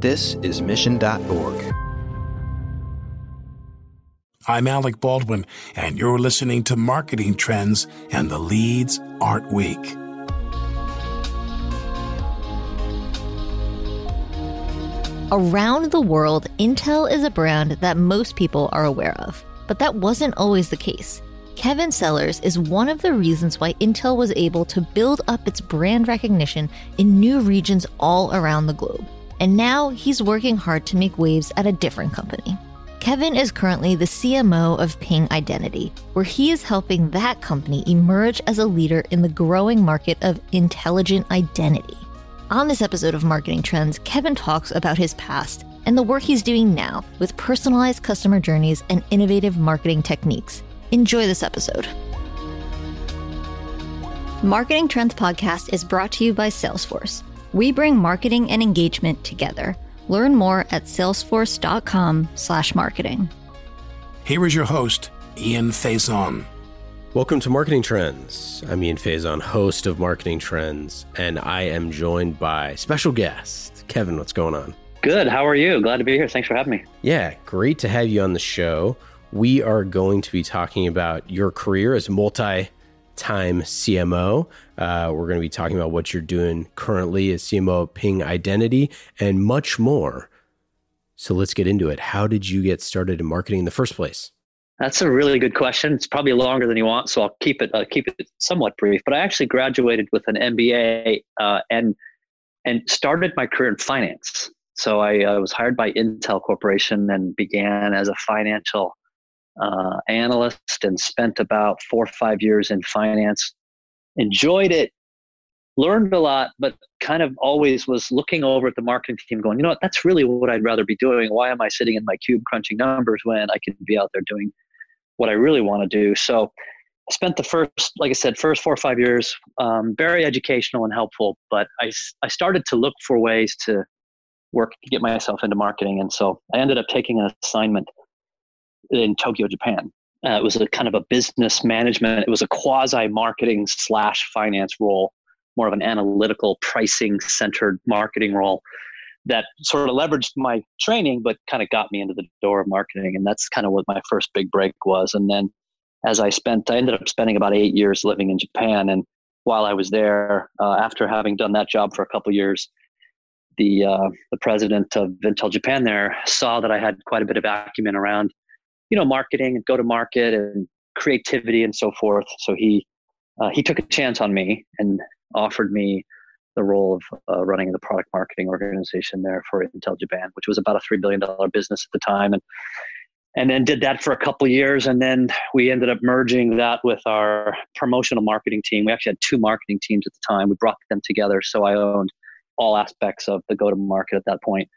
This is Mission.org. I'm Alec Baldwin, and you're listening to Marketing Trends and the Leads Aren't Weak. Around the world, Intel is a brand that most people are aware of. But that wasn't always the case. Kevin Sellers is one of the reasons why Intel was able to build up its brand recognition in new regions all around the globe. And now he's working hard to make waves at a different company. Kevin is currently the CMO of Ping Identity, where he is helping that company emerge as a leader in the growing market of intelligent identity. On this episode of Marketing Trends, Kevin talks about his past and the work he's doing now with personalized customer journeys and innovative marketing techniques. Enjoy this episode. Marketing Trends Podcast is brought to you by Salesforce. We bring marketing and engagement together. Learn more at salesforce.com/marketing. Here is your host, Ian Faison. Welcome to Marketing Trends. I'm Ian Faison, host of Marketing Trends, and I am joined by special guest Kevin. What's going on? Good. How are you? Glad to be here. Thanks for having me. Yeah, great to have you on the show. We are going to be talking about your career as multi time CMO. Uh, we're going to be talking about what you're doing currently as CMO Ping Identity and much more. So let's get into it. How did you get started in marketing in the first place? That's a really good question. It's probably longer than you want, so I'll keep it uh, keep it somewhat brief. But I actually graduated with an MBA uh, and and started my career in finance. So I, I, was hired by Intel Corporation and began as a financial uh, analyst and spent about four or five years in finance. Enjoyed it, learned a lot, but kind of always was looking over at the marketing team, going, you know what, that's really what I'd rather be doing. Why am I sitting in my cube crunching numbers when I can be out there doing what I really want to do. So I spent the first, like I said, first four or five years, um, very educational and helpful. But I, I started to look for ways to work get myself into marketing. And so I ended up taking an assignment in Tokyo, Japan. Uh, it was a kind of a business management. It was a quasi marketing slash finance role, more of an analytical pricing centered marketing role that sort of leveraged my training, but kind of got me into the door of marketing. And that's kind of what my first big break was. And then as I spent, I ended up spending about eight years living in Japan. And while I was there, uh, after having done that job for a couple years, the uh, the president of Intel Japan there saw that I had quite a bit of acumen around, you know, marketing and go to market and creativity and so forth. So he uh, he took a chance on me and offered me the role of uh, running the product marketing organization there for Intel Japan, which was about a three billion dollar business at the time, and and then did that for a couple years, and then we ended up merging that with our promotional marketing team. We actually had two marketing teams at the time. We brought them together, so I owned all aspects of the go to market at that point.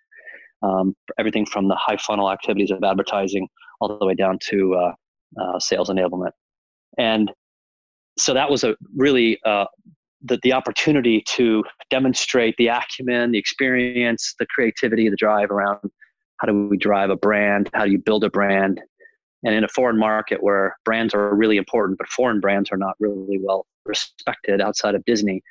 Um, everything from the high funnel activities of advertising all the way down to uh, uh, sales enablement. And so that was a really uh, the, the opportunity to demonstrate the acumen, the experience, the creativity, the drive around how do we drive a brand, how do you build a brand, and in a foreign market where brands are really important, but foreign brands are not really well respected outside of Disney.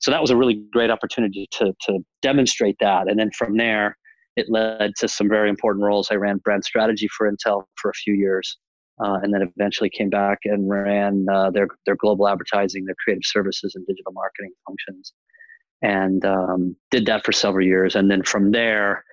So that was a really great opportunity to to demonstrate that, and then from there, it led to some very important roles. I ran brand strategy for Intel for a few years, uh, and then eventually came back and ran uh, their their global advertising, their creative services, and digital marketing functions, and um, did that for several years. And then from there,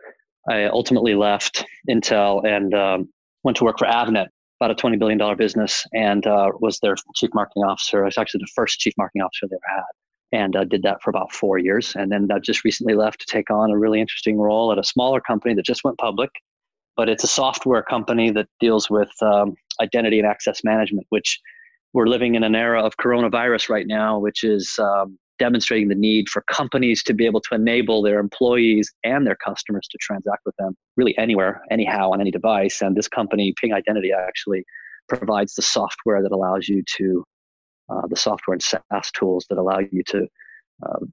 I ultimately left Intel and um, went to work for Avnet, about a twenty billion dollar business, and uh, was their chief marketing officer. I was actually the first chief marketing officer they ever had. And uh, did that for about four years, and then I just recently left to take on a really interesting role at a smaller company that just went public, but it's a software company that deals with um, identity and access management, which we're living in an era of coronavirus right now, which is um, demonstrating the need for companies to be able to enable their employees and their customers to transact with them really anywhere, anyhow, on any device. And this company, Ping Identity, actually provides the software that allows you to, uh, the software and SaaS tools that allow you to uh,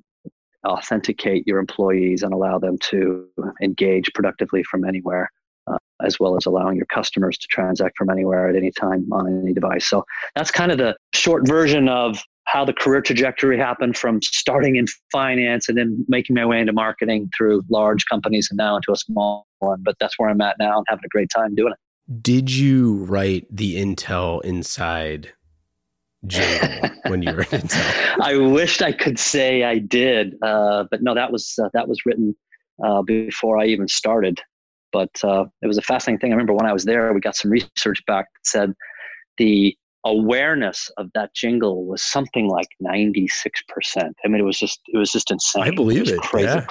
authenticate your employees and allow them to engage productively from anywhere as well as allowing your customers to transact from anywhere at any time on any device. So that's kind of the short version of how the career trajectory happened from starting in finance and then making my way into marketing through large companies and now into a small one. But that's where I'm at now and having a great time doing it. Did you write the Intel Inside jingle when you were in Intel? I wished I could say I did, uh, but no, that was uh, that was written uh, before I even started. But uh, it was a fascinating thing. I remember when I was there, we got some research back that said the awareness of that jingle was something like 96%. I mean, it was just, it was just insane. I believe it. it crazy. Yeah.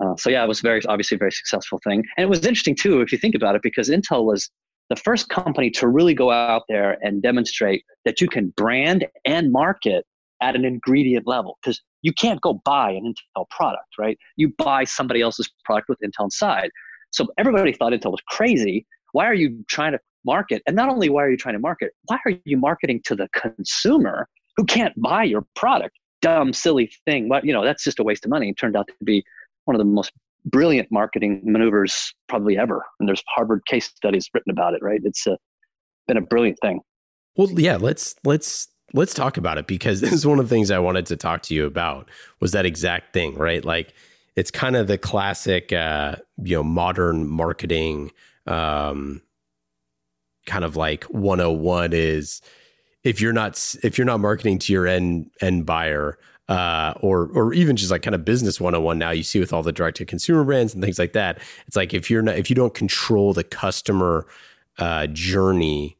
Uh, so yeah, it was very, obviously a very successful thing. And it was interesting too, if you think about it, because Intel was the first company to really go out there and demonstrate that you can brand and market at an ingredient level because you can't go buy an Intel product, right? You buy somebody else's product with Intel inside. So everybody thought Intel was crazy. Why are you trying to market? And not only why are you trying to market, why are you marketing to the consumer who can't buy your product? Dumb, silly thing. But you know, that's just a waste of money. It turned out to be one of the most brilliant marketing maneuvers probably ever. And there's Harvard case studies written about it, right? It's a, been a brilliant thing. Well, yeah, let's let's let's talk about it because this is one of the things I wanted to talk to you about was that exact thing, right? Like it's kind of the classic uh, you know, modern marketing um kind of like 101 is if you're not if you're not marketing to your end end buyer uh, or or even just like kind of business 101 now you see with all the direct to consumer brands and things like that it's like if you're not if you don't control the customer uh, journey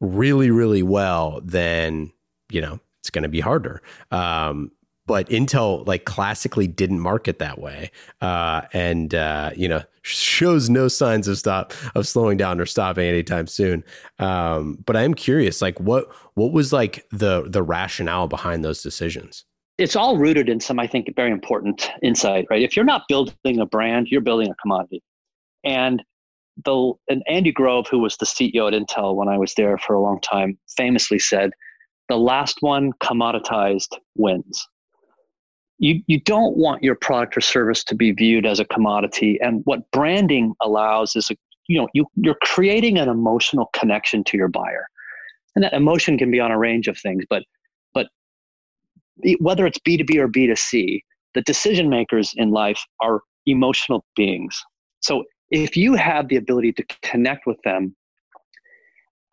really really well then you know it's going to be harder um, but Intel like classically didn't market that way, uh, and uh, you know shows no signs of stop of slowing down or stopping anytime soon. Um, but I'm curious, like what what was like the the rationale behind those decisions? It's all rooted in some, I think, very important insight, right? If you're not building a brand, you're building a commodity, and the and Andy Grove, who was the CEO at Intel when I was there for a long time, famously said, "The last one commoditized wins." you, you don't want your product or service to be viewed as a commodity. And what branding allows is, a, you know, you, you're creating an emotional connection to your buyer. And that emotion can be on a range of things, but, whether it's B2B or B2C, the decision makers in life are emotional beings. So if you have the ability to connect with them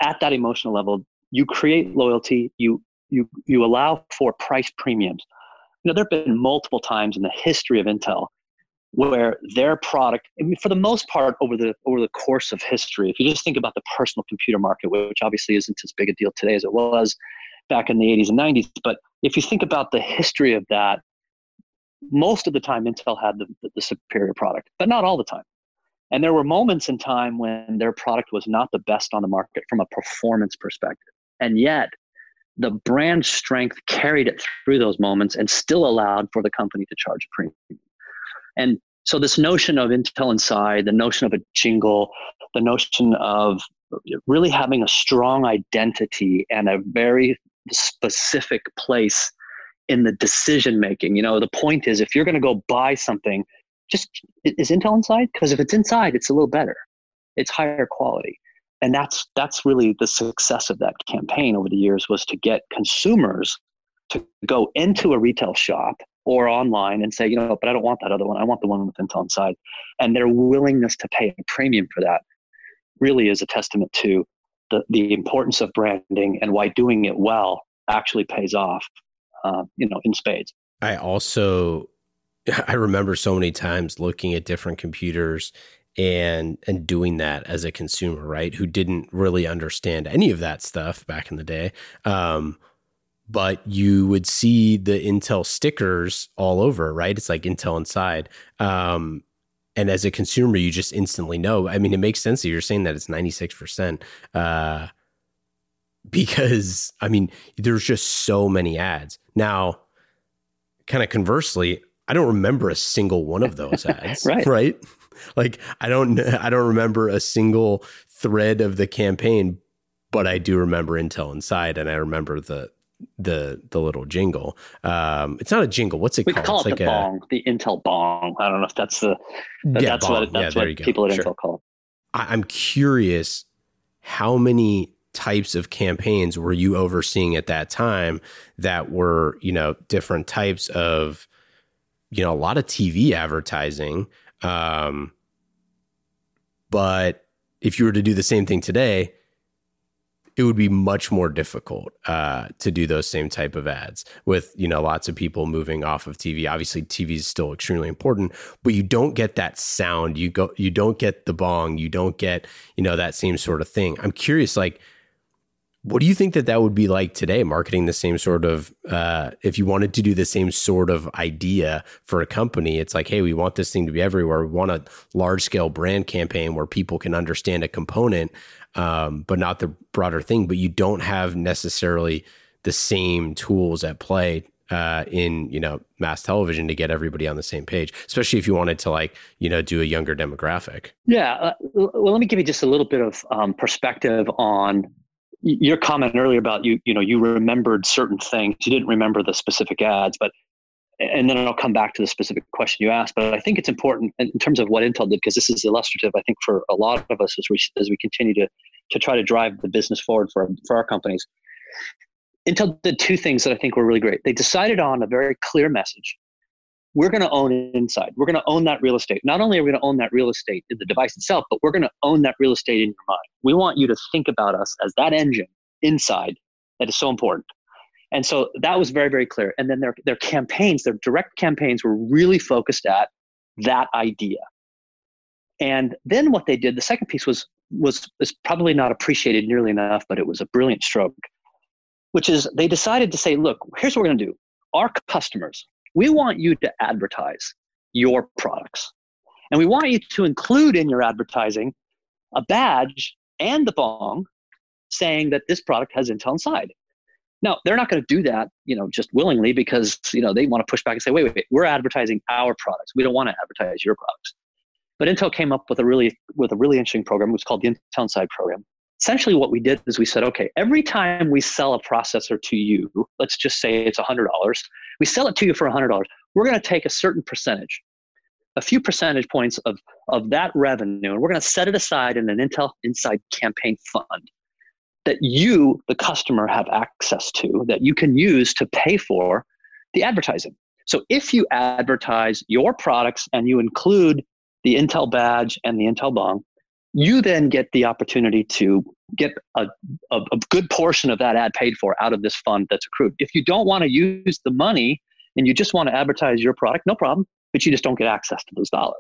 at that emotional level, you create loyalty, you, you, you allow for price premiums You know, there have been multiple times in the history of Intel where their product, I mean, for the most part, over the over the course of history, if you just think about the personal computer market, which obviously isn't as big a deal today as it was back in the 80s and 90s, but if you think about the history of that, most of the time Intel had the, the, the superior product, but not all the time. And there were moments in time when their product was not the best on the market from a performance perspective. And yet, the brand strength carried it through those moments and still allowed for the company to charge a premium. And so this notion of Intel Inside, the notion of a jingle, the notion of really having a strong identity and a very specific place in the decision making. You know, the point is if you're going to go buy something, just is Intel inside? Because if it's inside, it's a little better. It's higher quality and that's that's really the success of that campaign over the years was to get consumers to go into a retail shop or online and say, you know, but I don't want that other one. I want the one with Intel inside. And their willingness to pay a premium for that really is a testament to the, the importance of branding and why doing it well actually pays off, uh, you know, in spades. I also, I remember so many times looking at different computers and and doing that as a consumer, right? Who didn't really understand any of that stuff back in the day. Um, but you would see the Intel stickers all over, right? It's like Intel inside. Um, and as a consumer, you just instantly know. I mean, it makes sense that you're saying that it's 96%. Uh, because I mean, there's just so many ads. Now, kind of conversely, I don't remember a single one of those ads. right. Right. Like I don't I don't remember a single thread of the campaign, but I do remember Intel Inside, and I remember the the the little jingle. Um, it's not a jingle. What's it we called? call it's it like the a, bong, the Intel bong. I don't know if that's the that, yeah, that's bong. what that's yeah, what people at sure. Intel call it. I, I'm curious how many types of campaigns were you overseeing at that time that were, you know, different types of, you know, a lot of TV advertising. Um, but if you were to do the same thing today, it would be much more difficult uh, to do those same type of ads with you know lots of people moving off of TV. Obviously, TV is still extremely important, but you don't get that sound. You go, you don't get the bong. You don't get you know that same sort of thing. I'm curious, like what do you think that that would be like today, marketing the same sort of, uh, if you wanted to do the same sort of idea for a company? It's like, hey, we want this thing to be everywhere. We want a large scale brand campaign where people can understand a component, um, but not the broader thing. But you don't have necessarily the same tools at play uh, in you know mass television to get everybody on the same page, especially if you wanted to like you know do a younger demographic. Yeah, uh, well, let me give you just a little bit of um, perspective on your comment earlier about you you know you remembered certain things you didn't remember the specific ads but and then i'll come back to the specific question you asked but i think it's important in terms of what intel did because this is illustrative i think for a lot of us as we as we continue to to try to drive the business forward for for our companies intel did two things that i think were really great they decided on a very clear message we're going to own inside. We're going to own that real estate. Not only are we going to own that real estate in the device itself, but we're going to own that real estate in your mind. We want you to think about us as that engine inside that is so important. And so that was very, very clear. And then their, their campaigns, their direct campaigns were really focused at that idea. And then what they did, the second piece was was is probably not appreciated nearly enough, but it was a brilliant stroke, which is they decided to say, look, here's what we're going to do. Our customers, we want you to advertise your products. And we want you to include in your advertising a badge and the bong saying that this product has Intel inside. Now, they're not going to do that, you know, just willingly because, you know, they want to push back and say, wait, wait, wait, we're advertising our products. We don't want to advertise your products. But Intel came up with a really with a really interesting program. It was called the Intel Inside program. Essentially, what we did is we said, okay, every time we sell a processor to you, let's just say it's $100, we sell it to you for $100. We're going to take a certain percentage, a few percentage points of, of that revenue, and we're going to set it aside in an Intel Inside campaign fund that you, the customer, have access to, that you can use to pay for the advertising. So if you advertise your products and you include the Intel badge and the Intel bong, you then get the opportunity to get a, a, a, good portion of that ad paid for out of this fund that's accrued. If you don't want to use the money and you just want to advertise your product, no problem, but you just don't get access to those dollars.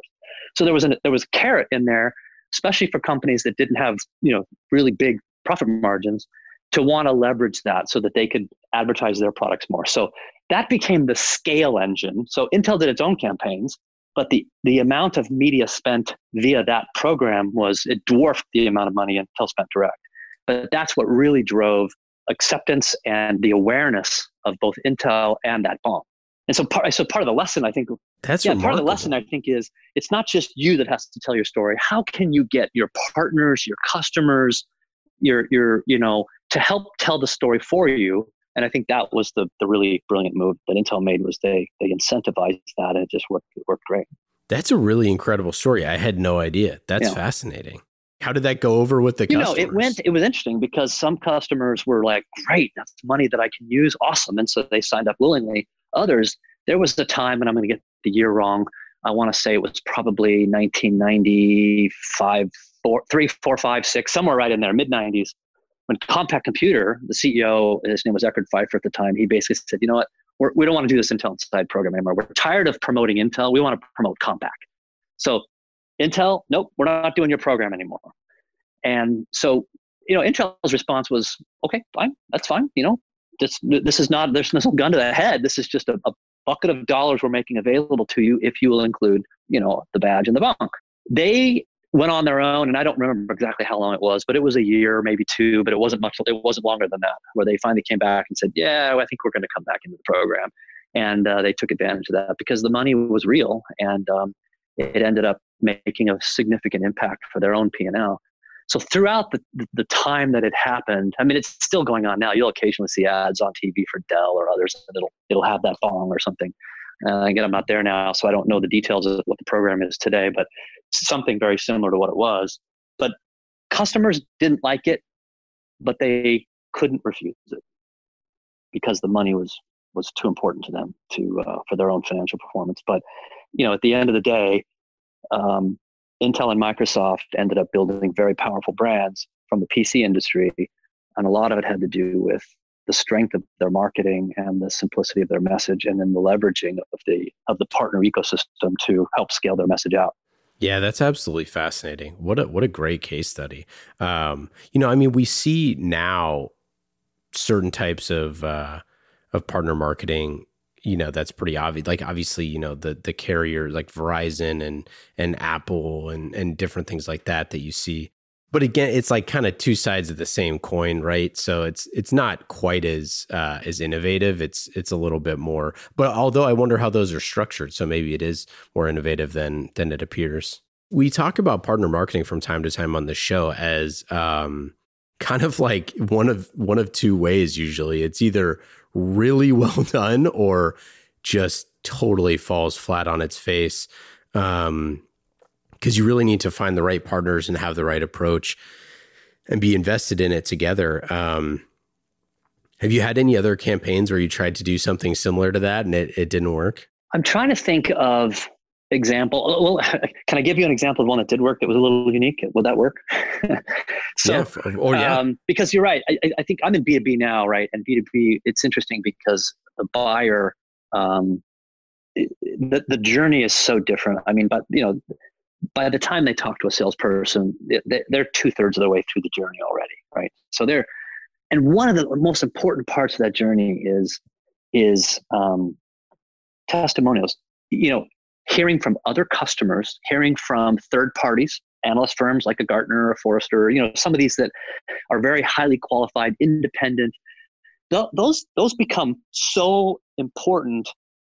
So there was an, there was a carrot in there, especially for companies that didn't have you know really big profit margins, to want to leverage that so that they could advertise their products more. So that became the scale engine. So Intel did its own campaigns, but the the amount of media spent via that program was it dwarfed the amount of money Intel spent direct. But that's what really drove acceptance and the awareness of both Intel and that bomb. And so part, so part of the lesson, I think, that's yeah, remarkable. part of the lesson I think is it's not just you that has to tell your story. How can you get your partners, your customers, your your you know to help tell the story for you and I think that was the the really brilliant move that Intel made was they they incentivized that and it just worked it worked great. That's a really incredible story. I had no idea. That's yeah. fascinating. How did that go over with the you customers? know, it went. It was interesting because some customers were like, "Great, that's money that I can use. Awesome!" And so they signed up willingly. Others, there was a time, and I'm going to get the year wrong. I want to say it was probably 1995, four, three, four, five, six, somewhere right in there, mid 90s when Compaq Computer, the CEO, his name was Eckhard Pfeiffer at the time, he basically said, you know what, We're, we do not want to do this Intel Inside program anymore. We're tired of promoting Intel. We want to promote Compaq. So Intel, nope, we're not doing your program anymore. And so, you know, Intel's response was, okay, fine, that's fine. You know, this this is not there's no gun to the head. This is just a, a bucket of dollars we're making available to you if you will include, you know, the badge and the bunk. They went on their own, and I don't remember exactly how long it was, but it was a year, maybe two, but it wasn't much. It wasn't longer than that, where they finally came back and said, "Yeah, I think we're going to come back into the program," and uh, they took advantage of that because the money was real, and um, it ended up making a significant impact for their own P and L. So throughout the, the time that it happened, I mean, it's still going on now. You'll occasionally see ads on TV for Dell or others, and it'll it'll have that bong or something. Uh, again, I'm not there now, so I don't know the details of what the program is today, but something very similar to what it was. But customers didn't like it. but they couldn't refuse it because the money was was too important to them to uh, for their own financial performance. But you know, at the end of the day, um, Intel and Microsoft ended up building very powerful brands from the PC industry, and a lot of it had to do with the strength of their marketing and the simplicity of their message, and then the leveraging of the of the partner ecosystem to help scale their message out. Yeah, that's absolutely fascinating. What a what a great case study. Um, you know, I mean, we see now certain types of uh, of partner marketing. You know, that's pretty obvious. Like obviously, you know, the the carriers like Verizon and and Apple and and different things like that that you see but again it's like kind of two sides of the same coin right? So it's it's not quite as uh, as innovative. It's it's a little bit more but although i wonder how those are structured so maybe it is more innovative than than it appears. We talk about partner marketing from time to time on the show as um, kind of like one of one of two ways usually. It's either really well done or just totally falls flat on its face. Um, because you really need to find the right partners and have the right approach and be invested in it together. Um, have you had any other campaigns where you tried to do something similar to that and it, it didn't work? I'm trying to think of example. Well, can I give you an example of one that did work that was a little unique? Would that work? so, yeah. Oh, yeah. Um, because you're right. I, I, think I'm in B2B now, right? And B2B, it's interesting because the buyer, um, the, the journey is so different. I mean, but you know, by the time they talk to a salesperson, they're two thirds of the way through the journey already, right? So they're, and one of the most important parts of that journey is is um, testimonials. You know, hearing from other customers, hearing from third parties, analyst firms like a Gartner or a Forrester, you know, some of these that are very highly qualified, independent. Th- those those become so important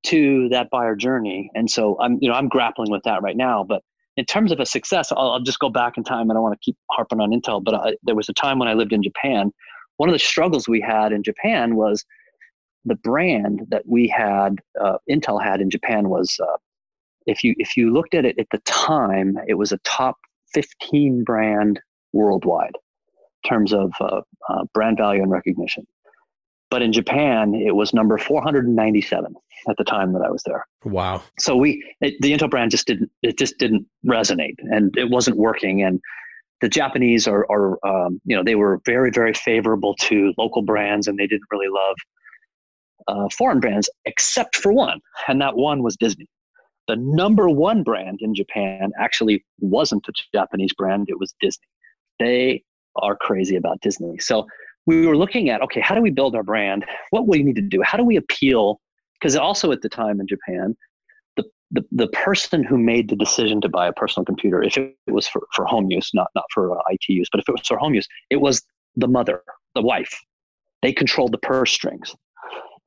to that buyer journey, and so I'm you know I'm grappling with that right now, but in terms of a success, I'll, I'll, just go back in time. And I don't want to keep harping on Intel, but I, there was a time when I lived in Japan. One of the struggles we had in Japan was the brand that we had, uh, Intel had in Japan was, uh, if you if you looked at it at the time, it was a top 15 brand worldwide in terms of uh, uh brand value and recognition. But in Japan, it was number 497 at the time that I was there. Wow. So we, it, the Intel brand just didn't, it just didn't resonate and it wasn't working. And the Japanese are, are um, you know, they were very, very favorable to local brands and they didn't really love uh, foreign brands except for one. And that one was Disney. The number one brand in Japan actually wasn't a Japanese brand, it was Disney. They are crazy about Disney. So we were looking at okay, how do we build our brand? What we need to do? How do we appeal? Because also at the time in Japan, the, the, the person who made the decision to buy a personal computer, if it was for, for home use, not, not for uh, IT use, but if it was for home use, it was the mother, the wife. They controlled the purse strings.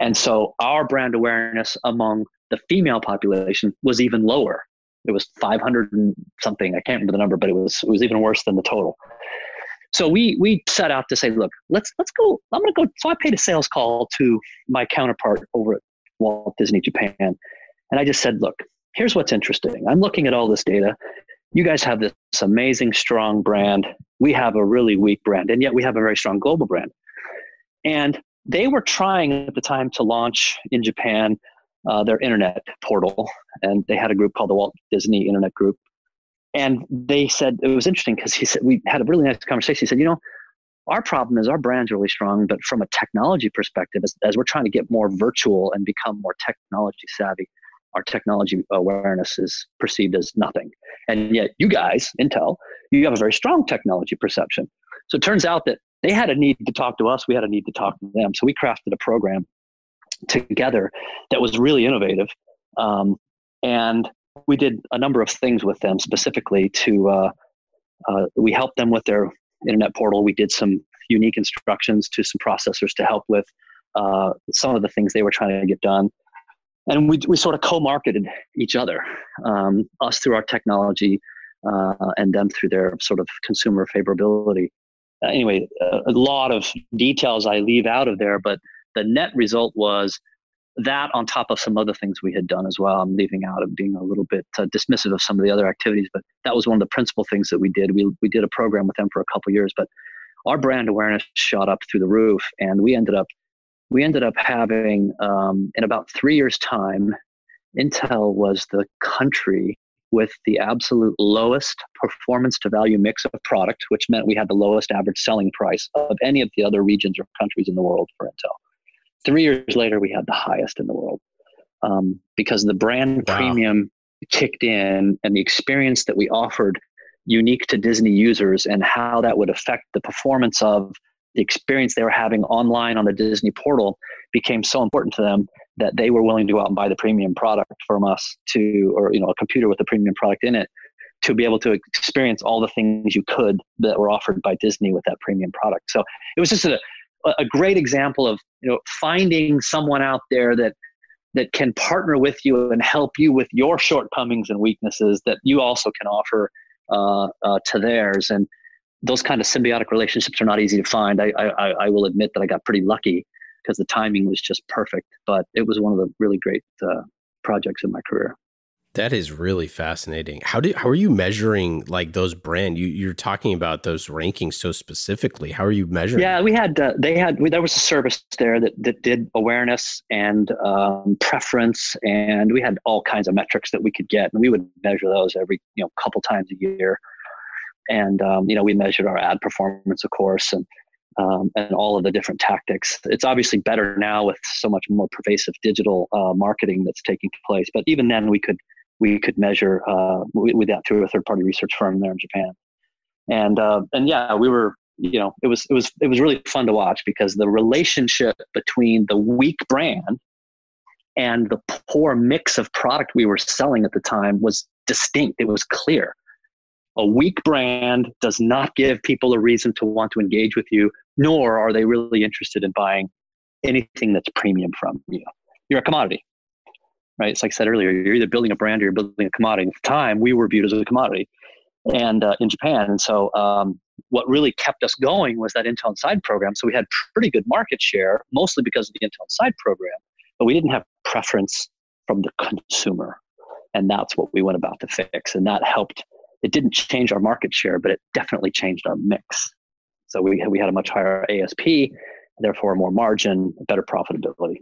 And so our brand awareness among the female population was even lower. It was 500 and something. I can't remember the number, but it was it was even worse than the total. So we we set out to say, look, let's let's go. I'm going to go. So I paid a sales call to my counterpart over at Walt Disney Japan, and I just said, look, here's what's interesting. I'm looking at all this data. You guys have this amazing, strong brand. We have a really weak brand, and yet we have a very strong global brand. And they were trying at the time to launch in Japan uh, their internet portal, and they had a group called the Walt Disney Internet Group and they said it was interesting because he said we had a really nice conversation. He said, you know, our problem is our brand's really strong, but from a technology perspective, as, as we're trying to get more virtual and become more technology savvy, our technology awareness is perceived as nothing. And yet, you guys, Intel, you have a very strong technology perception. So it turns out that they had a need to talk to us, we had a need to talk to them. So we crafted a program together that was really innovative. Um, and we did a number of things with them specifically to uh, uh, we helped them with their internet portal. We did some unique instructions to some processors to help with uh, some of the things they were trying to get done. And we, we sort of co-marketed each other um, us through our technology uh, and them through their sort of consumer favorability. Uh, anyway a lot of details i leave out of there but the net result was that on top of some other things we had done as well. I'm leaving out of being a little bit uh, dismissive of some of the other activities, but that was one of the principal things that we did. We we did a program with them for a couple years, but our brand awareness shot up through the roof, and we ended up we ended up having um, in about three years' time, Intel was the country with the absolute lowest performance to value mix of product, which meant we had the lowest average selling price of any of the other regions or countries in the world for Intel. Three years later, we had the highest in the world um, because the brand wow. premium kicked in and the experience that we offered unique to Disney users and how that would affect the performance of the experience they were having online on the Disney portal became so important to them that they were willing to go out and buy the premium product from us to, or you know, a computer with a premium product in it to be able to experience all the things you could that were offered by Disney with that premium product. So it was just a, a great example of you know finding someone out there that that can partner with you and help you with your shortcomings and weaknesses that you also can offer uh, uh, to theirs. And those kind of symbiotic relationships are not easy to find. I, I, I will admit that I got pretty lucky because the timing was just perfect. But it was one of the really great uh, projects in my career. That is really fascinating. How do how are you measuring like those brand? You you're talking about those rankings so specifically. How are you measuring? Yeah, we had uh, they had we, there was a service there that that did awareness and um, preference, and we had all kinds of metrics that we could get, and we would measure those every you know couple times a year. And um, you know we measured our ad performance, of course, and um, and all of the different tactics. It's obviously better now with so much more pervasive digital uh, marketing that's taking place. But even then, we could we could measure uh, with that through a third party research firm there in Japan. And uh, and yeah, we were you know it was it was it was really fun to watch because the relationship between the weak brand and the poor mix of product we were selling at the time was distinct. It was clear. A weak brand does not give people a reason to want to engage with you nor are they really interested in buying anything that's premium from you. You're a commodity, right? It's like I said earlier, you're either building a brand or you're building a commodity. At the time, we were viewed as a commodity and uh, in Japan. And so um, what really kept us going was that Intel Inside program. So we had pretty good market share, mostly because of the Intel Inside program, but we didn't have preference from the consumer. And that's what we went about to fix. And that helped. It didn't change our market share, but it definitely changed our mix. So we we had a much higher ASP, therefore more margin, better profitability.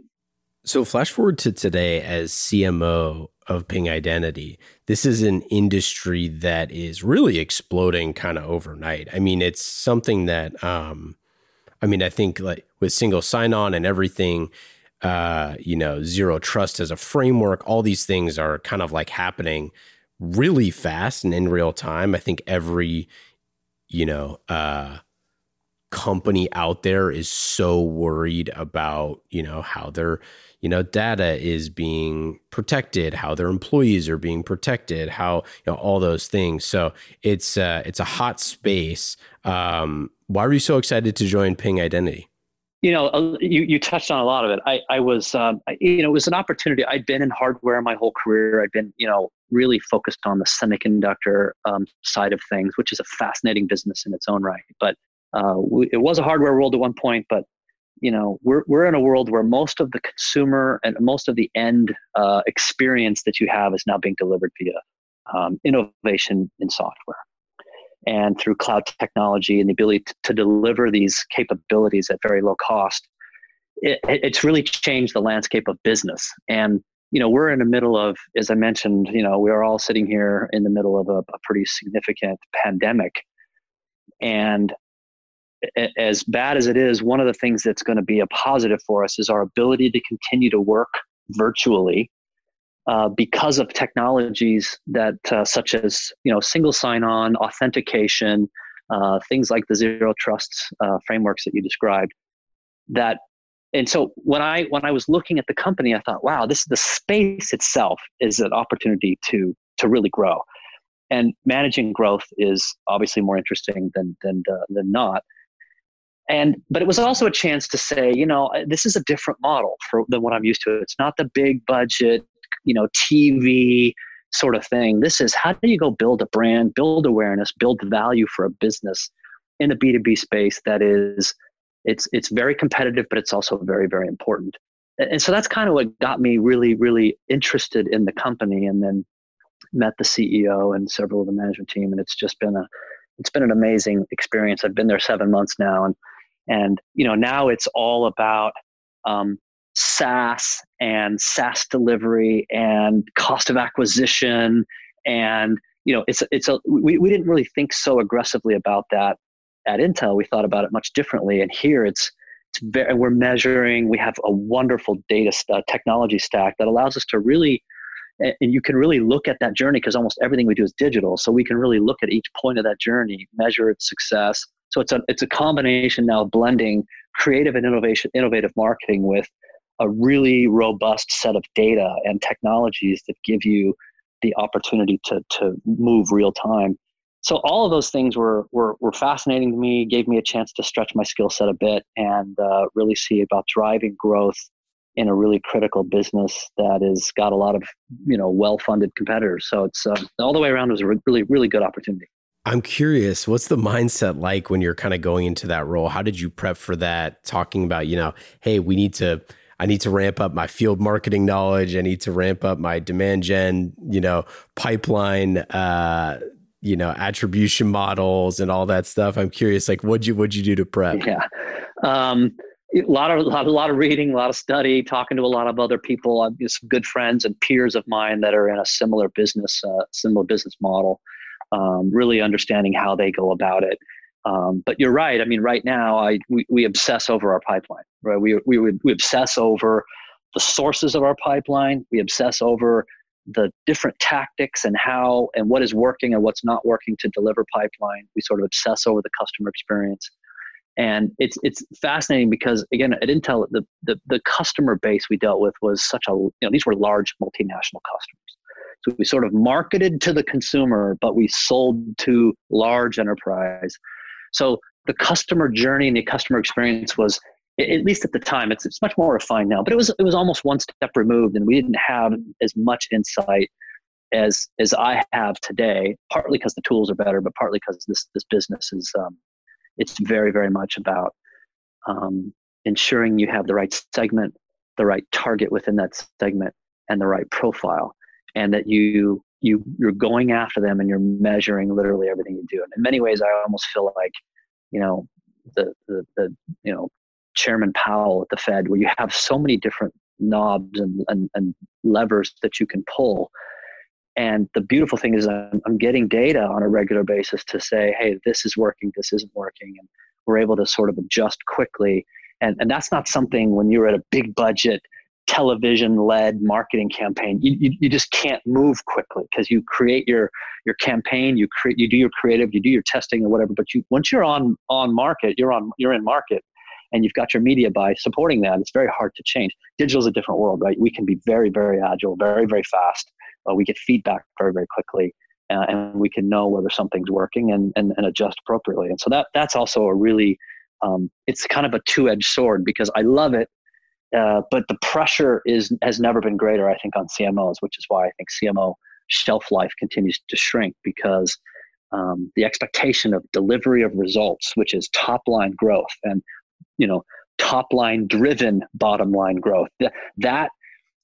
So flash forward to today as CMO of Ping Identity. This is an industry that is really exploding kind of overnight. I mean, it's something that um I mean, I think like with single sign-on and everything, uh, you know, zero trust as a framework, all these things are kind of like happening really fast and in real time. I think every, you know, uh company out there is so worried about you know how their you know data is being protected how their employees are being protected how you know all those things. So it's uh, it's a hot space. Um, why were you so excited to join ping identity? You know you, you touched on a lot of it. I, I was um, you know it was an opportunity. I'd been in hardware my whole career. I'd been you know really focused on the semiconductor um, side of things which is a fascinating business in its own right. But uh, it was a hardware world at one point, but you know we're we're in a world where most of the consumer and most of the end uh, experience that you have is now being delivered via um, innovation in software and through cloud technology and the ability to, to deliver these capabilities at very low cost. It, it's really changed the landscape of business and you know we're in the middle of as i mentioned you know we're all sitting here in the middle of a, a pretty significant pandemic and as bad as it is, one of the things that's going to be a positive for us is our ability to continue to work virtually uh, because of technologies that, uh, such as you know, single sign-on, authentication, uh, things like the zero trust uh, frameworks that you described. That, and so when I when I was looking at the company, I thought, wow, this the space itself is an opportunity to to really grow and managing growth is obviously more interesting than than than not and but it was also a chance to say you know uh, this is a different model for, than what i'm used to. It's not the big budget you know tv sort of thing. This is how do you go build a brand build awareness build value for a business in the b2b space that is it's it's very competitive but it's also very very important. And so that's kind of what got me really really interested in the company and then met the ceo and several of the management team. And it's just been a it's been an amazing experience. I've been there seven months now, and and you know now it's all about um, SaaS and SaaS delivery and cost of acquisition and you know it's it's a we, we didn't really think so aggressively about that at Intel. We thought about it much differently, and here it's it's very we're measuring. We have a wonderful data st- technology stack that allows us to really and you can really look at that journey because almost everything we do is digital so we can really look at each point of that journey measure its success so it's a it's a combination now blending creative and innovation innovative marketing with a really robust set of data and technologies that give you the opportunity to to move real time so all of those things were, were, were fascinating to me gave me a chance to stretch my skill set a bit and uh, really see about driving growth in a really critical business that has got a lot of you know well-funded competitors. So it's uh, all the way around was a really really good opportunity. I'm curious, what's the mindset like when you're kind of going into that role? How did you prep for that? Talking about you know, hey, we need to. I need to ramp up my field marketing knowledge. I need to ramp up my demand gen, you know, pipeline, uh, you know, attribution models and all that stuff. I'm curious, like, what'd you what'd you do to prep? Yeah. Um, a lot of a lot, a lot of reading, a lot of study, talking to a lot of other people. Some good friends and peers of mine that are in a similar business, uh, similar business model. Um, really understanding how they go about it. Um, but you're right. I mean, right now, I we, we obsess over our pipeline. Right? We we we obsess over the sources of our pipeline. We obsess over the different tactics and how and what is working and what's not working to deliver pipeline. We sort of obsess over the customer experience and it's it's fascinating because again at Intel the, the the customer base we dealt with was such a you know these were large multinational customers. So we sort of marketed to the consumer, but we sold to large enterprise. So the customer journey and the customer experience was at least at the time it's, it's much more refined now but it was it was almost one step removed and we didn't have as much insight as as I have today partly because the tools are better but partly because this this business is um, it's very very much about um, ensuring you have the right segment the right target within that segment and the right profile and that you you you're going after them and you're measuring literally everything you do and in many ways i almost feel like you know the the, the you know chairman powell at the fed where you have so many different knobs and, and, and levers that you can pull and the beautiful thing is I'm, I'm getting data on a regular basis to say, hey, this is working, this isn't working. And we're able to sort of adjust quickly. And, and that's not something when you're at a big budget, television led marketing campaign you, you, you, just can't move quickly because you create your your campaign you create you do your creative you do your testing or whatever but you once you're on on market you're on you're in market and you've got your media by supporting that it's very hard to change. Digital is a different world right? We can be very very agile very very fast uh, we get feedback very very quickly uh, and we can know whether something's working and, and, and adjust appropriately. And so that that's also a really um, it's kind of a two-edged sword because i love it uh, but the pressure is has never been greater i think on cmos which is why i think cmo shelf life continues to shrink because um, the expectation of delivery of results which is top line growth and you know top line driven bottom line growth that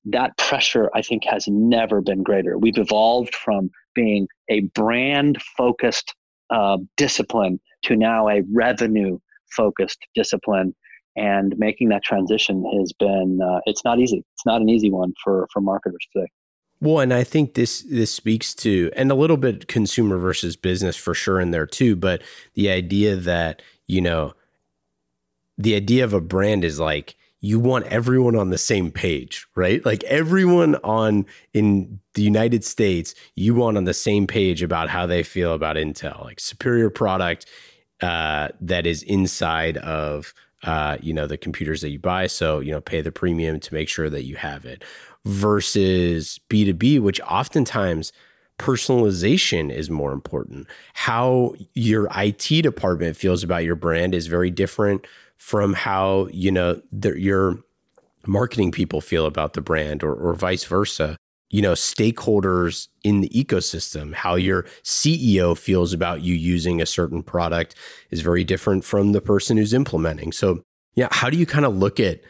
that pressure i think has never been greater. We've evolved from being a brand focused uh, discipline to now a revenue focused discipline and making that transition has been uh, it's not easy it's not an easy one for for marketers today well, and I think this this speaks to and a little bit consumer versus business for sure in there too, but the idea that, you know, the idea of a brand is like you want everyone on the same page, right? Like everyone on in the United States, you want on the same page about how they feel about Intel, like superior product uh, that is inside of uh, you know the computers that you buy. So you know, pay the premium to make sure that you have it. Versus B two B, which oftentimes personalization is more important. How your IT department feels about your brand is very different from how you know the, your marketing people feel about the brand or, or vice versa you know stakeholders in the ecosystem how your ceo feels about you using a certain product is very different from the person who's implementing so yeah how do you kind of look at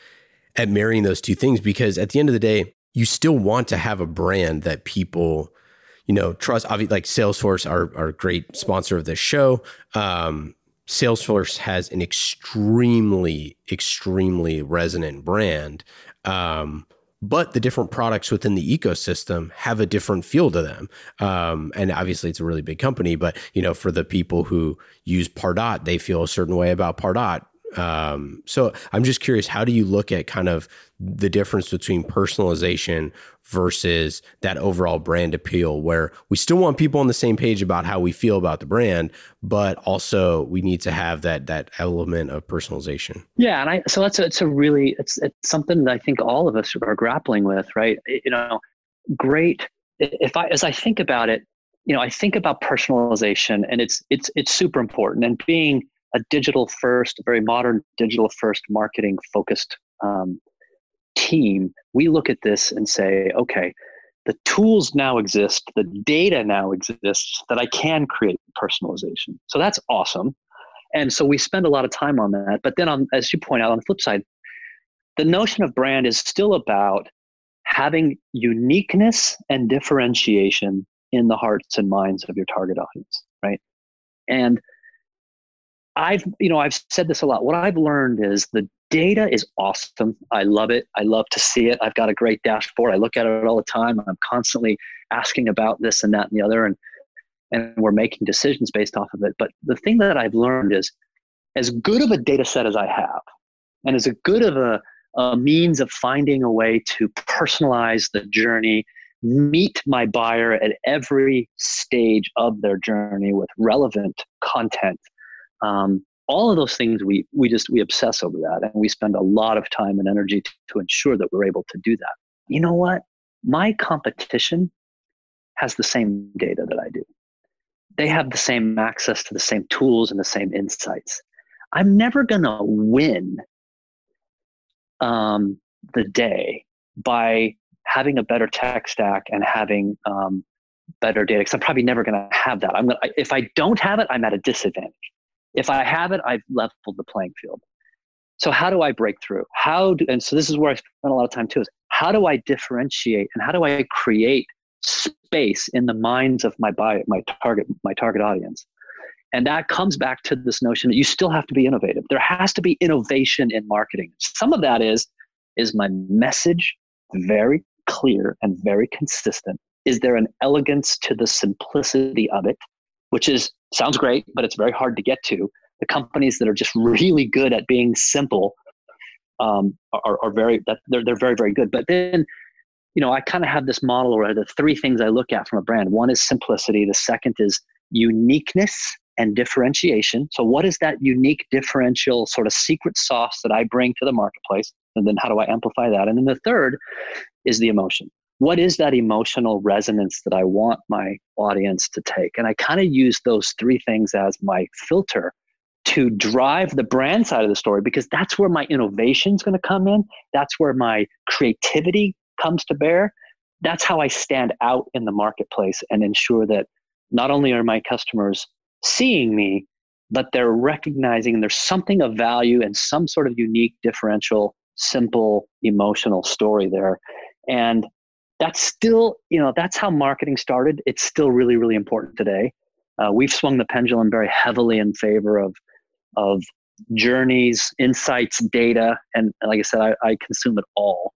at marrying those two things because at the end of the day you still want to have a brand that people you know, trust, obviously, like Salesforce are, are a great sponsor of this show. Um, Salesforce has an extremely, extremely resonant brand. Um, but the different products within the ecosystem have a different feel to them. Um, and obviously, it's a really big company, but you know, for the people who use Pardot, they feel a certain way about Pardot. Um, so I'm just curious, how do you look at kind of the difference between personalization versus that overall brand appeal where we still want people on the same page about how we feel about the brand but also we need to have that that element of personalization? Yeah and i so that's a, it's a really it's it's something that i think all of us are grappling with right? You know great if i as i think about it you know i think about personalization and it's it's it's super important and being a digital first very modern digital first marketing focused um, team, we look at this and say, okay, the tools now exist, the data now exists that I can create personalization. So that's awesome. And so we spend a lot of time on that. But then, on, as you point out, on the flip side, the notion of brand is still about having uniqueness and differentiation in the hearts and minds of your target audience, right? And I've, you know, I've said this a lot. What I've learned is the data is awesome. I love it. I love to see it. I've got a great dashboard. I look at it all the time. I'm constantly asking about this and that and the other, and and we're making decisions based off of it. But the thing that I've learned is, as good of a data set as I have, and as a good of a, a means of finding a way to personalize the journey, meet my buyer at every stage of their journey with relevant content. Um, all of those things we we just we obsess over that and we spend a lot of time and energy to, to ensure that we're able to do that. You know what? My competition has the same data that i do. They have the same access to the same tools and the same insights. I'm never going to win um, the day by having a better tech stack and having um, better data because i'm probably never going to have that. I'm going to if i don't have it i'm at a disadvantage if I have it, I've leveled the playing field. So how do I break through? How do, and so this is where I spend a lot of time too is how do I differentiate and how do I create space in the minds of my buy, my target my target audience? And that comes back to this notion that you still have to be innovative. There has to be innovation in marketing. Some of that is is my message very clear and very consistent? Is there an elegance to the simplicity of it? Which is sounds great, but it's very hard to get to. The companies that are just really good at being simple um, are, are very that they're they're very very good. But then, you know, I kind of have this model where the three things I look at from a brand. One is simplicity. The second is uniqueness and differentiation. So, what is that unique, differential sort of secret sauce that I bring to the marketplace? And then, how do I amplify that? And then the third is the emotion what is that emotional resonance that I want my audience to take? And I kind of use those three things as my filter to drive the brand side of the story because that's where my innovation is going to come in. That's where my creativity comes to bear. That's how I stand out in the marketplace and ensure that not only are my customers seeing me, but they're recognizing there's something of value and some sort of unique, differential, simple, emotional story there. And that's still, you know, that's how marketing started. It's still really, really important today. Uh, we've swung the pendulum very heavily in favor of of journeys, insights, data, and, like I said, I, I consume it all.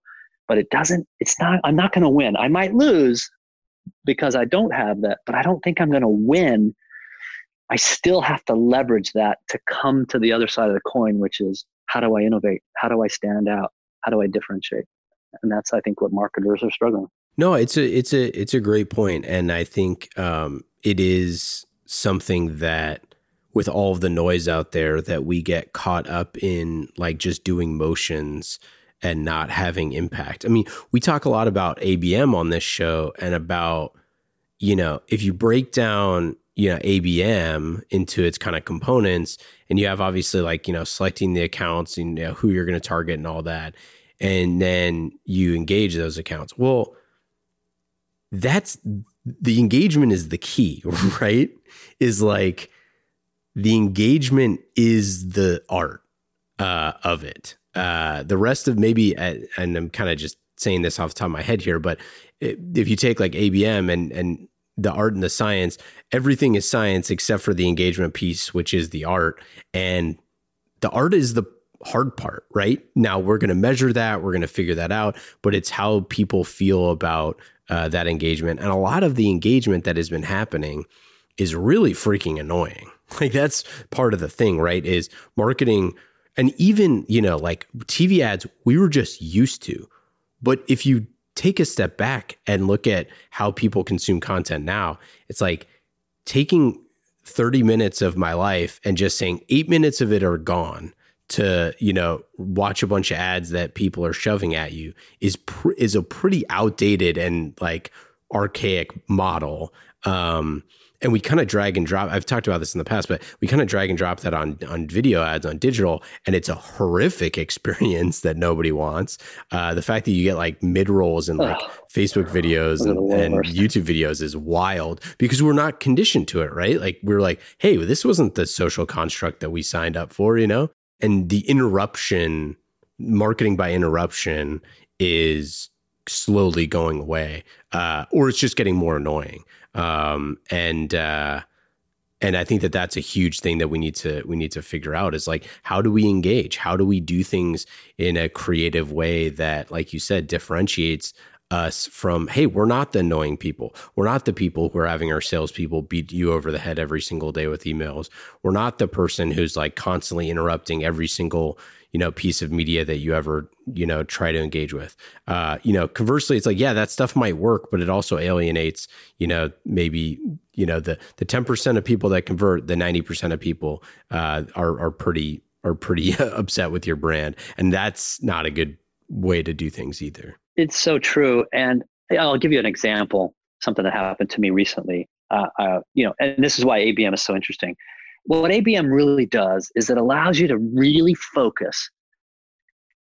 But it doesn't. It's not. I'm not going to win. I might lose because I don't have that, but I don't think I'm going to win. I still have to leverage that to come to the other side of the coin, which is how do I innovate? How do I stand out? How do I differentiate? And that's, I think, what marketers are struggling. No, it's a it's a it's a great point, and I think um, it is something that with all of the noise out there that we get caught up in like just doing motions and not having impact. I mean, we talk a lot about ABM on this show and about you know, if you break down, you know, ABM into its kind of components and you have obviously like, you know, selecting the accounts and you know, who you're going to target and all that and then you engage those accounts. Well, that's the engagement is the key, right? Is like the engagement is the art uh, of it. Uh, the rest of maybe, uh, and I'm kind of just saying this off the top of my head here, but if you take like ABM and and the art and the science, everything is science except for the engagement piece, which is the art. And the art is the hard part, right? Now we're going to measure that, we're going to figure that out, but it's how people feel about uh, that engagement. And a lot of the engagement that has been happening is really freaking annoying. Like that's part of the thing, right? Is marketing and even, you know, like TV ads, we were just used to. But if you take a step back and look at how people consume content now, it's like taking 30 minutes of my life and just saying eight minutes of it are gone to you know watch a bunch of ads that people are shoving at you is pr- is a pretty outdated and like archaic model. Um and we kind of drag and drop i've talked about this in the past but we kind of drag and drop that on on video ads on digital and it's a horrific experience that nobody wants. Uh, the fact that you get like mid rolls and like facebook videos and, and, youtube videos is wild because we're not conditioned to it right? Like we're like hey this wasn't the social construct that we signed up for you know and the interruption marketing by interruption is slowly going away uh, or it's just getting more annoying um, and uh, and I think that that's a huge thing that we need to we need to figure out is like how do we engage? How do we do things in a creative way that, like you said, differentiates us from hey, we're not the annoying people. We're not the people who are having our salespeople beat you over the head every single day with emails. We're not the person who's like constantly interrupting every single you know piece of media that you ever you know try to engage with uh you know conversely it's like yeah that stuff might work but it also alienates you know maybe you know the the 10% of people that convert the 90% of people uh are are pretty are pretty upset with your brand and that's not a good way to do things either it's so true and i'll give you an example something that happened to me recently uh, uh, you know and this is why abm is so interesting what ABM really does is it allows you to really focus.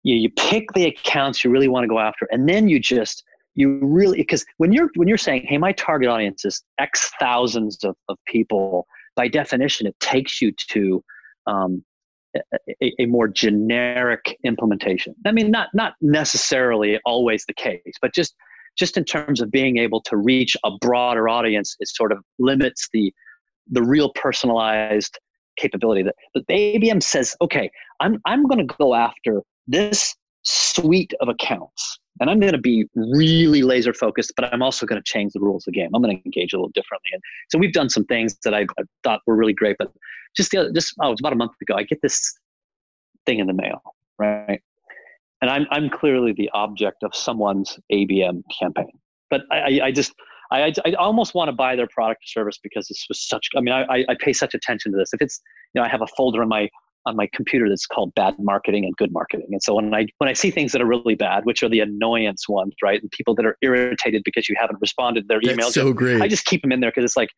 You, you pick the accounts you really want to go after, and then you just you really because when you're when you're saying, hey, my target audience is X thousands of, of people, by definition, it takes you to um, a, a, more generic implementation. I mean, not not necessarily always the case, but just just in terms of being able to reach a broader audience, it sort of limits the the real personalized capability that but the ABM says, okay, I'm I'm going to go after this suite of accounts and I'm going to be really laser focused, but I'm also going to change the rules of the game. I'm going to engage a little differently. And so we've done some things that I, I thought were really great, but just the other, just, oh, it was about a month ago. I get this thing in the mail, right? And I'm, I'm clearly the object of someone's ABM campaign, but I, I just, I, I almost want to buy their product or service because this was such. I mean, I, I pay such attention to this. If it's, you know, I have a folder in my on my computer that's called bad marketing and good marketing. And so when I when I see things that are really bad, which are the annoyance ones, right, and people that are irritated because you haven't responded to their emails, so great. I just keep them in there because it's like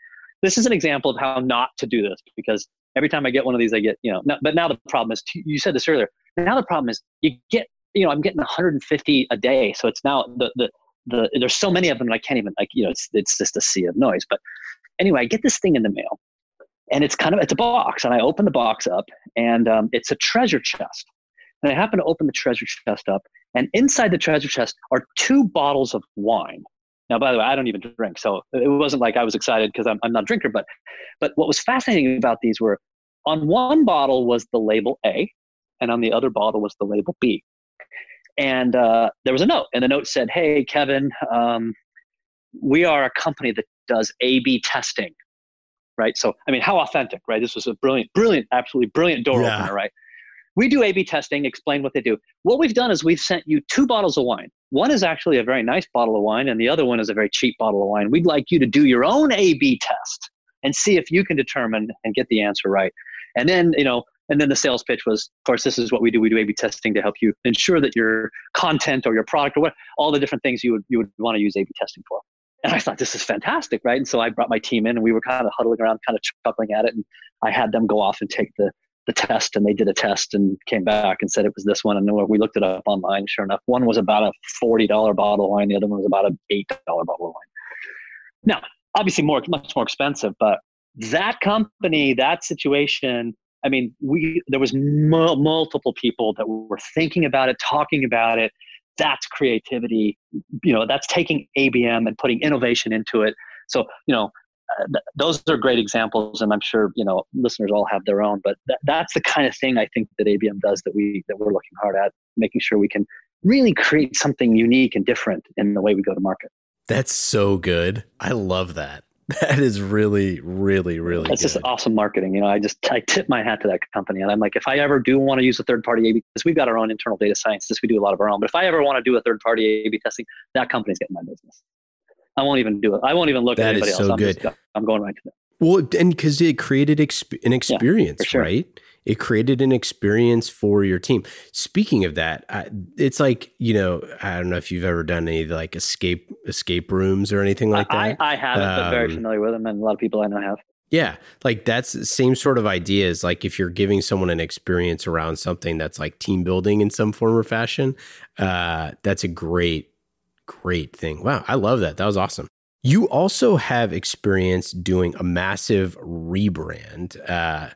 this is an example of how not to do this because every time I get one of these, I get you know. but now the problem is you said this earlier. Now the problem is you get you know I'm getting 150 a day, so it's now the the the there's so many of them I can't even like you know it's it's just a sea of noise. But anyway, I get this thing in the mail, and it's kind of it's a box, and I open the box up, and um, it's a treasure chest. And I happen to open the treasure chest up, and inside the treasure chest are two bottles of wine. Now, by the way, I don't even drink, so it wasn't like I was excited because I'm, I'm not a drinker. But but what was fascinating about these were on one bottle was the label A, and on the other bottle was the label B and uh, there was a note, and the note said, "Hey, Kevin, um, we are a company that does A/B testing." Right. So, I mean, how authentic, right? This was a brilliant, brilliant, absolutely brilliant door yeah. opener, right? We do A/B testing. Explain what they do. What we've done is we've sent you two bottles of wine. One is actually a very nice bottle of wine, and the other one is a very cheap bottle of wine. We'd like you to do your own A/B test and see if you can determine and get the answer right. And then, you know, and then the sales pitch was, of course, this is what we do. We do A/B testing to help you ensure that your content or your product or what all the different things you would you would want to use A/B testing for. And I thought this is fantastic, right? And so I brought my team in, and we were kind of huddling around, kind of chuckling at it. And I had them go off and take the the test, and they did a test and came back and said it was this one. And we looked it up online. Sure enough, one was about a forty dollar bottle of wine, the other one was about an eight dollar bottle of wine. Now, obviously, more much more expensive, but that company, that situation I mean, we there was multiple people that were thinking about it, talking about it. That's creativity. You know, that's taking ABM and putting innovation into it. So, you know, uh, th- those are great examples, and I'm sure you know listeners all have their own. But th- that's the kind of thing I think that ABM does that we that we're looking hard at, making sure we can really create something unique and different in the way we go to market. That's so good. I love that. That is really, really, really. It's good. just awesome marketing. You know, I just I tip my hat to that company, and I'm like, if I ever do want to use a third party A/B, because we've got our own internal data science, this we do a lot of our own. But if I ever want to do a third party A/B testing, that company's getting my business. I won't even do it. I won't even look That at is anybody so else. I'm, good. just, I'm going right to them. Well, and because it created exp- an experience, sure. right? It created an experience for your team. Speaking of that, I, it's like you know, I don't know if you've ever done any like escape escape rooms or anything like that. I haven't, but very Um, familiar with them, and a lot of people I know have. Yeah, like that's the same sort of idea as like if you're giving someone an experience around something that's like team building in some form or fashion. Uh, that's a great, great thing. Wow, I love that. That was awesome. You also have experience doing a massive rebrand. Uh,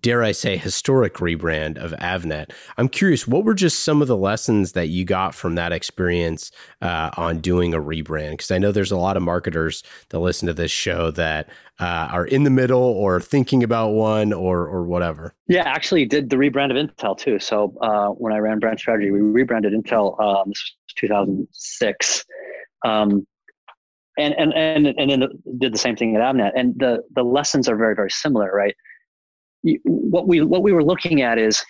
dare I say, historic rebrand of Avnet. I'm curious, what were just some of the lessons that you got from that experience uh, on doing a rebrand? Because I know there's a lot of marketers that listen to this show that uh, are in the middle or thinking about one or or whatever. Yeah, actually did the rebrand of Intel too. So uh, when I ran brand strategy, we rebranded Intel. Um, this was 2006, um, and and and and then did the same thing at Avnet. And the the lessons are very very similar, right? What we what we were looking at is,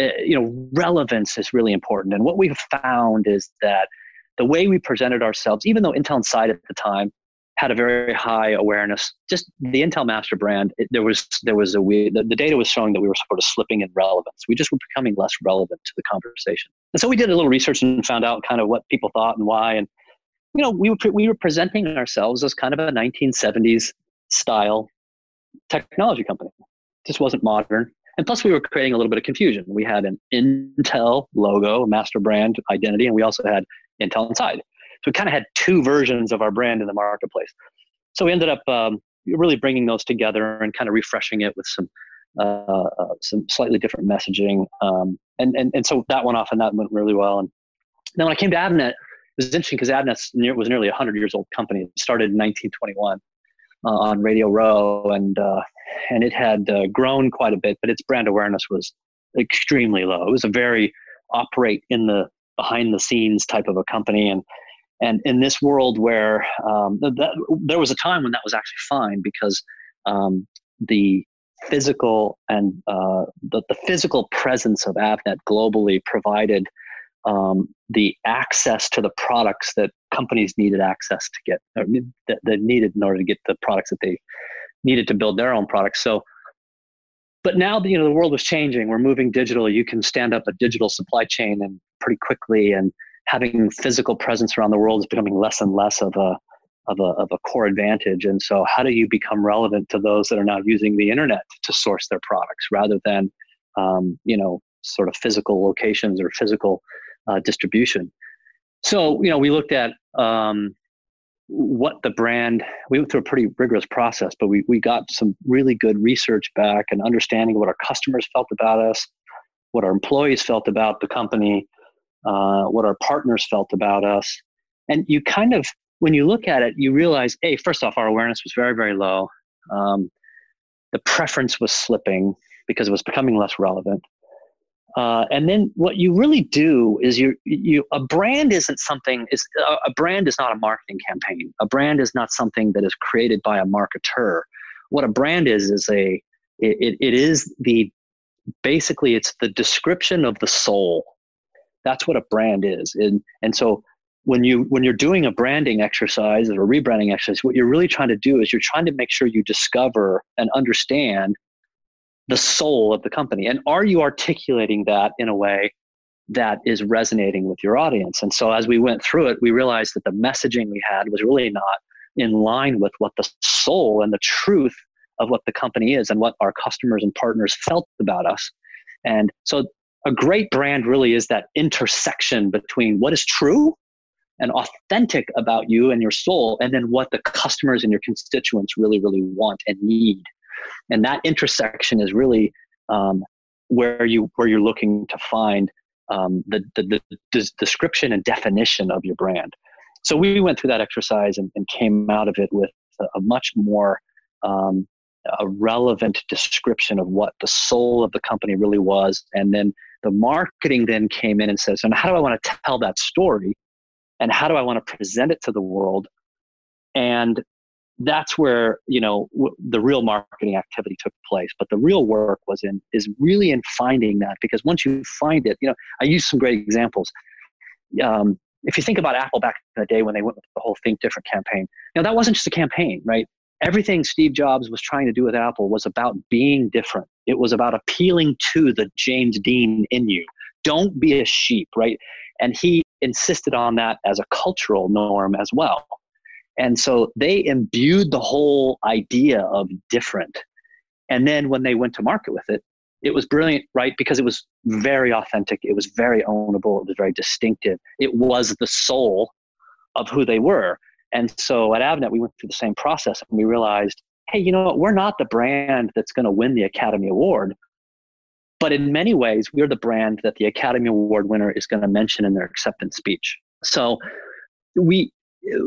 uh, you know, relevance is really important. And what we've found is that the way we presented ourselves, even though Intel Inside at the time had a very high awareness. Just the Intel master brand, it, there was there was a we the, the data was showing that we were sort of slipping in relevance. We just were becoming less relevant to the conversation. And so we did a little research and found out kind of what people thought and why. And you know, we were we were presenting ourselves as kind of a 1970s style technology company. Just wasn't modern. And plus, we were creating a little bit of confusion. We had an Intel logo, master brand identity, and we also had Intel Inside. So we kind of had two versions of our brand in the marketplace. So we ended up um, really bringing those together and kind of refreshing it with some uh, uh, some slightly different messaging. Um, and, and and so that went off and that went really well. And then when I came to Avnet, it was interesting because Avnet was nearly a hundred years old company. It started in 1921 uh, on Radio Row, and uh, and it had uh, grown quite a bit, but its brand awareness was extremely low. It was a very operate in the behind the scenes type of a company, and and in this world where um, that, there was a time when that was actually fine because um, the physical and uh, the, the physical presence of avnet globally provided um, the access to the products that companies needed access to get or that, that needed in order to get the products that they needed to build their own products so but now you know the world was changing we're moving digital you can stand up a digital supply chain and pretty quickly and having physical presence around the world is becoming less and less of a of a, of a core advantage. And so, how do you become relevant to those that are now using the internet to source their products rather than, um, you know, sort of physical locations or physical uh, distribution? So, you know, we looked at um, what the brand. We went through a pretty rigorous process, but we we got some really good research back and understanding what our customers felt about us, what our employees felt about the company, uh, what our partners felt about us. And you kind of, when you look at it, you realize, hey, first off, our awareness was very, very low. Um, the preference was slipping because it was becoming less relevant. Uh, and then what you really do is you you a brand isn't something is a, brand is not a marketing campaign. A brand is not something that is created by a marketer. What a brand is is a it, it is the basically it's the description of the soul that's what a brand is and and so when you when you're doing a branding exercise or a rebranding exercise what you're really trying to do is you're trying to make sure you discover and understand the soul of the company and are you articulating that in a way that is resonating with your audience? And so as we went through it we realized that the messaging we had was really not in line with what the soul and the truth of what the company is and what our customers and partners felt about us. And so a great brand really is that intersection between what is true and authentic about you and your soul and then what the customers and your constituents really really want and need and that intersection is really um, where you where you're looking to find um, the, the, the description and definition of your brand so we went through that exercise and, and came out of it with a, much more um, a relevant description of what the soul of the company really was. And then the marketing then came in and says, and how do I want to tell that story? And how do I want to present it to the world? And that's where you know w- the real marketing activity took place but the real work was in is really in finding that because once you find it you know i use some great examples. Um, if you think about apple back in the day when they went with the whole think different campaign know that wasn't just a campaign right? Everything steve jobs was trying to do with apple was about being different. It was about appealing to the james dean in you. Don't be a sheep right? And he insisted on that as a cultural norm as well and so they imbued the whole idea of different. And then when they went to market with it, it was brilliant, right? Because it was very authentic, it was very ownable, it was very distinctive. It was the soul of who they were. And so at Avnet, we went through the same process and we realized, hey, you know what? We're not the brand that's going to win the Academy Award. But in many ways, we're the brand that the Academy Award winner is going to mention in their acceptance speech. So we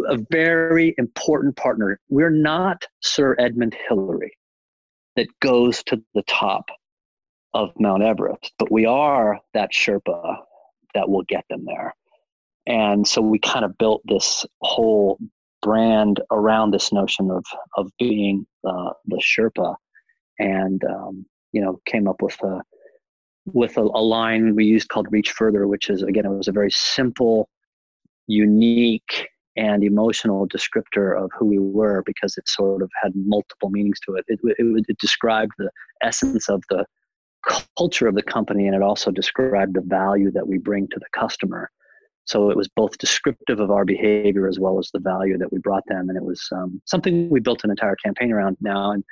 a very important partner. We're not Sir Edmund Hillary that goes to the top of Mount Everest, but we are that Sherpa that will get them there. And so we kind of built this whole brand around this notion of of being uh, the Sherpa, and um, you know came up with a with a, a line we used called "Reach Further," which is again it was a very simple, unique and emotional descriptor of who we were because it sort of had multiple meanings to it. It, it, it described the essence of the culture of the company and it also described the value that we bring to the customer. So it was both descriptive of our behavior as well as the value that we brought them. And it was um, something we built an entire campaign around now. And,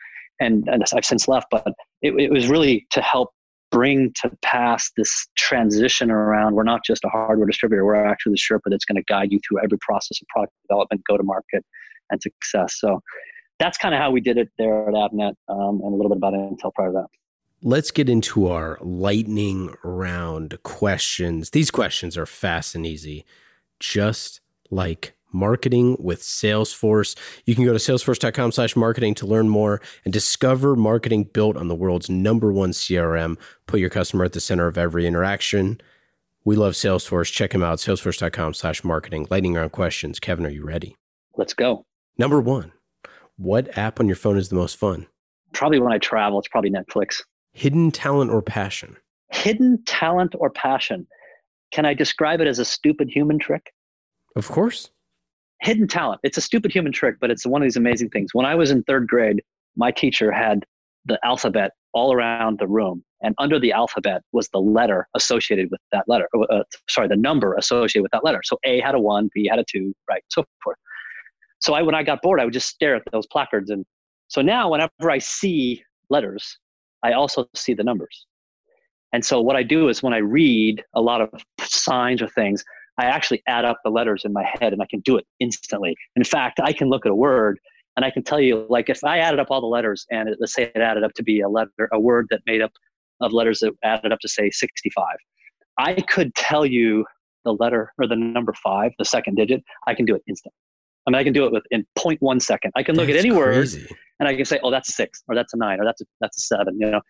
and, and I've since left, but it, it was really to help bring to pass this transition around. We're not just a hardware distributor we're actually the sherpa that's going to guide you through every process of product development go to market and success. So that's kind of how we did it there at avnet um, and a little bit about intel prior to that. Let's get into our lightning round questions. These questions are fast and easy just like marketing with Salesforce. You can go to salesforce.com slash marketing to learn more and discover marketing built on the world's number one CRM. Put your customer at the center of every interaction. We love Salesforce. Check them out, salesforce.com slash marketing. Lightning round questions. Kevin, are you ready? Let's go. Number one, what app on your phone is the most fun? Probably when I travel, it's probably Netflix. Hidden talent or passion? Hidden talent or passion. Can I describe it as a stupid human trick? Of course hidden talent. It's a stupid human trick, but it's one of these amazing things. When I was in third grade, my teacher had the alphabet all around the room, and under the alphabet was the letter associated with that letter. Uh, uh, sorry, the number associated with that letter. So A had a one, B had a two, right, so forth. So I, when I got bored, I would just stare at those placards, and so now whenever I see letters, I also see the numbers. And so what I do is when I read a lot of signs or things, I actually add up the letters in my head and I can do it instantly. In fact, I can look at a word and I can tell you, like, if I added up all the letters and it, let's say it added up to be a letter, a word that made up of letters that added up to say 65, I could tell you the letter or the number five, the second digit. I can do it instantly. I mean, I can do it within 0.1 second. I can look that's at any crazy. word and I can say, oh, that's a six or that's a nine or that's a, that's a seven, you know,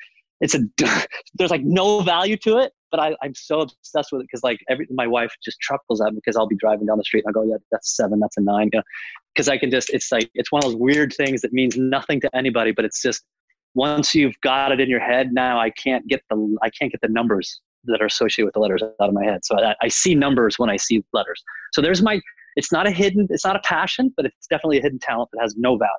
it's a, there's like no value to it but I, I'm so obsessed with it because like every my wife just chuckles at me because I'll be driving down the street and I go, yeah, that's seven, that's a nine, because I can just it's like it's one of those weird things that means nothing to anybody, but it's just once you've got it in your head, now I can't get the I can't get the numbers that are associated with the letters out of my head. So I, I see numbers when I see letters. So there's my it's not a hidden it's not a passion, but it's definitely a hidden talent that has no value.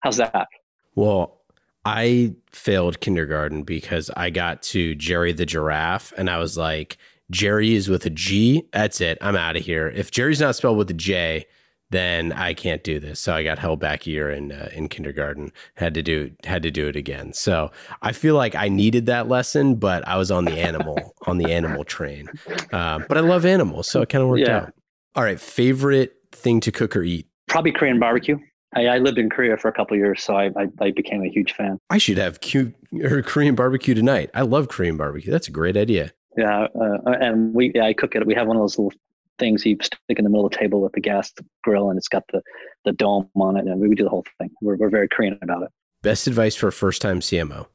How's that? Well, I failed kindergarten because I got to Jerry the giraffe and I was like, Jerry is with a G. That's it. I'm out of here. If Jerry's not spelled with a J, then I can't do this. So I got held back a year in uh, in kindergarten. Had to do had to do it again. So I feel like I needed that lesson, but I was on the animal on the animal train. Uh, but I love animals, so it kind of worked yeah. out. All right, favorite thing to cook or eat? Probably Korean barbecue. I, I, lived in Korea for a couple years, so I, I, I, became a huge fan. I should have Q, or Korean barbecue tonight. I love Korean barbecue. That's a great idea. Yeah, uh, and we yeah, I cook it. We have one of those little things you stick in the middle of the table with the gas grill, and it's got the the dome on it, and we do the whole thing. We're we're very Korean about it. Best advice for a first time CMO.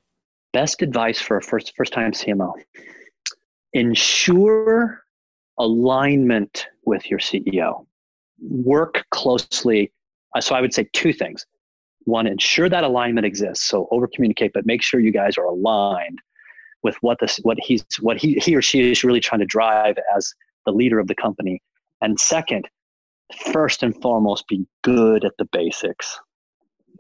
Best advice for a first first time CMO. Ensure alignment with your CEO. Work closely. Uh, so I would say two things. One, ensure that alignment exists. So over communicate, but make sure you guys are aligned with what this what he's what he he or she is really trying to drive as the leader of the company. And second, first and foremost, be good at the basics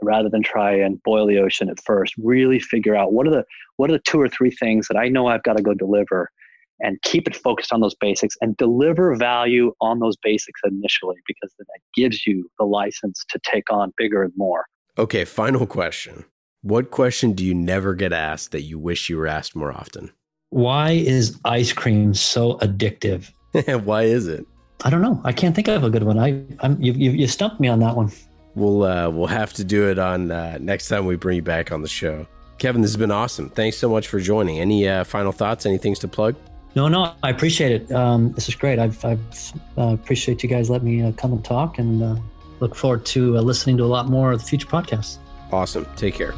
rather than try and boil the ocean at first. Really figure out what are the what are the two or three things that I know I've got to go deliver and keep it focused on those basics and deliver value on those basics initially because then that gives you the license to take on bigger and more. Okay, final question. What question do you never get asked that you wish you were asked more often? Why is ice cream so addictive? Why is it? I don't know. I can't think of a good one. I, I'm, you, you, you stumped me on that one. We'll uh, we'll have to do it on uh, next time we bring you back on the show. Kevin, this has been awesome. Thanks so much for joining. Any uh, final thoughts? Any things to plug? No, no, I appreciate it. Um, this is great. I've, I've uh, appreciate you guys letting me uh, come and talk, and uh, look forward to uh, listening to a lot more of the future podcasts. Awesome. Take care.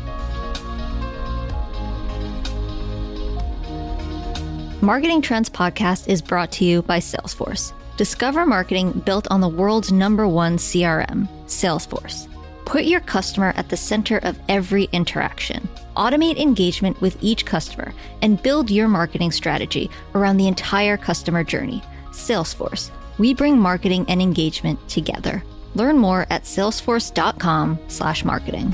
Marketing Trends Podcast is brought to you by Salesforce. Discover marketing built on the world's number one CRM, Salesforce. Put your customer at the center of every interaction. Automate engagement with each customer and build your marketing strategy around the entire customer journey. Salesforce. We bring marketing and engagement together. Learn more at salesforce.com/marketing.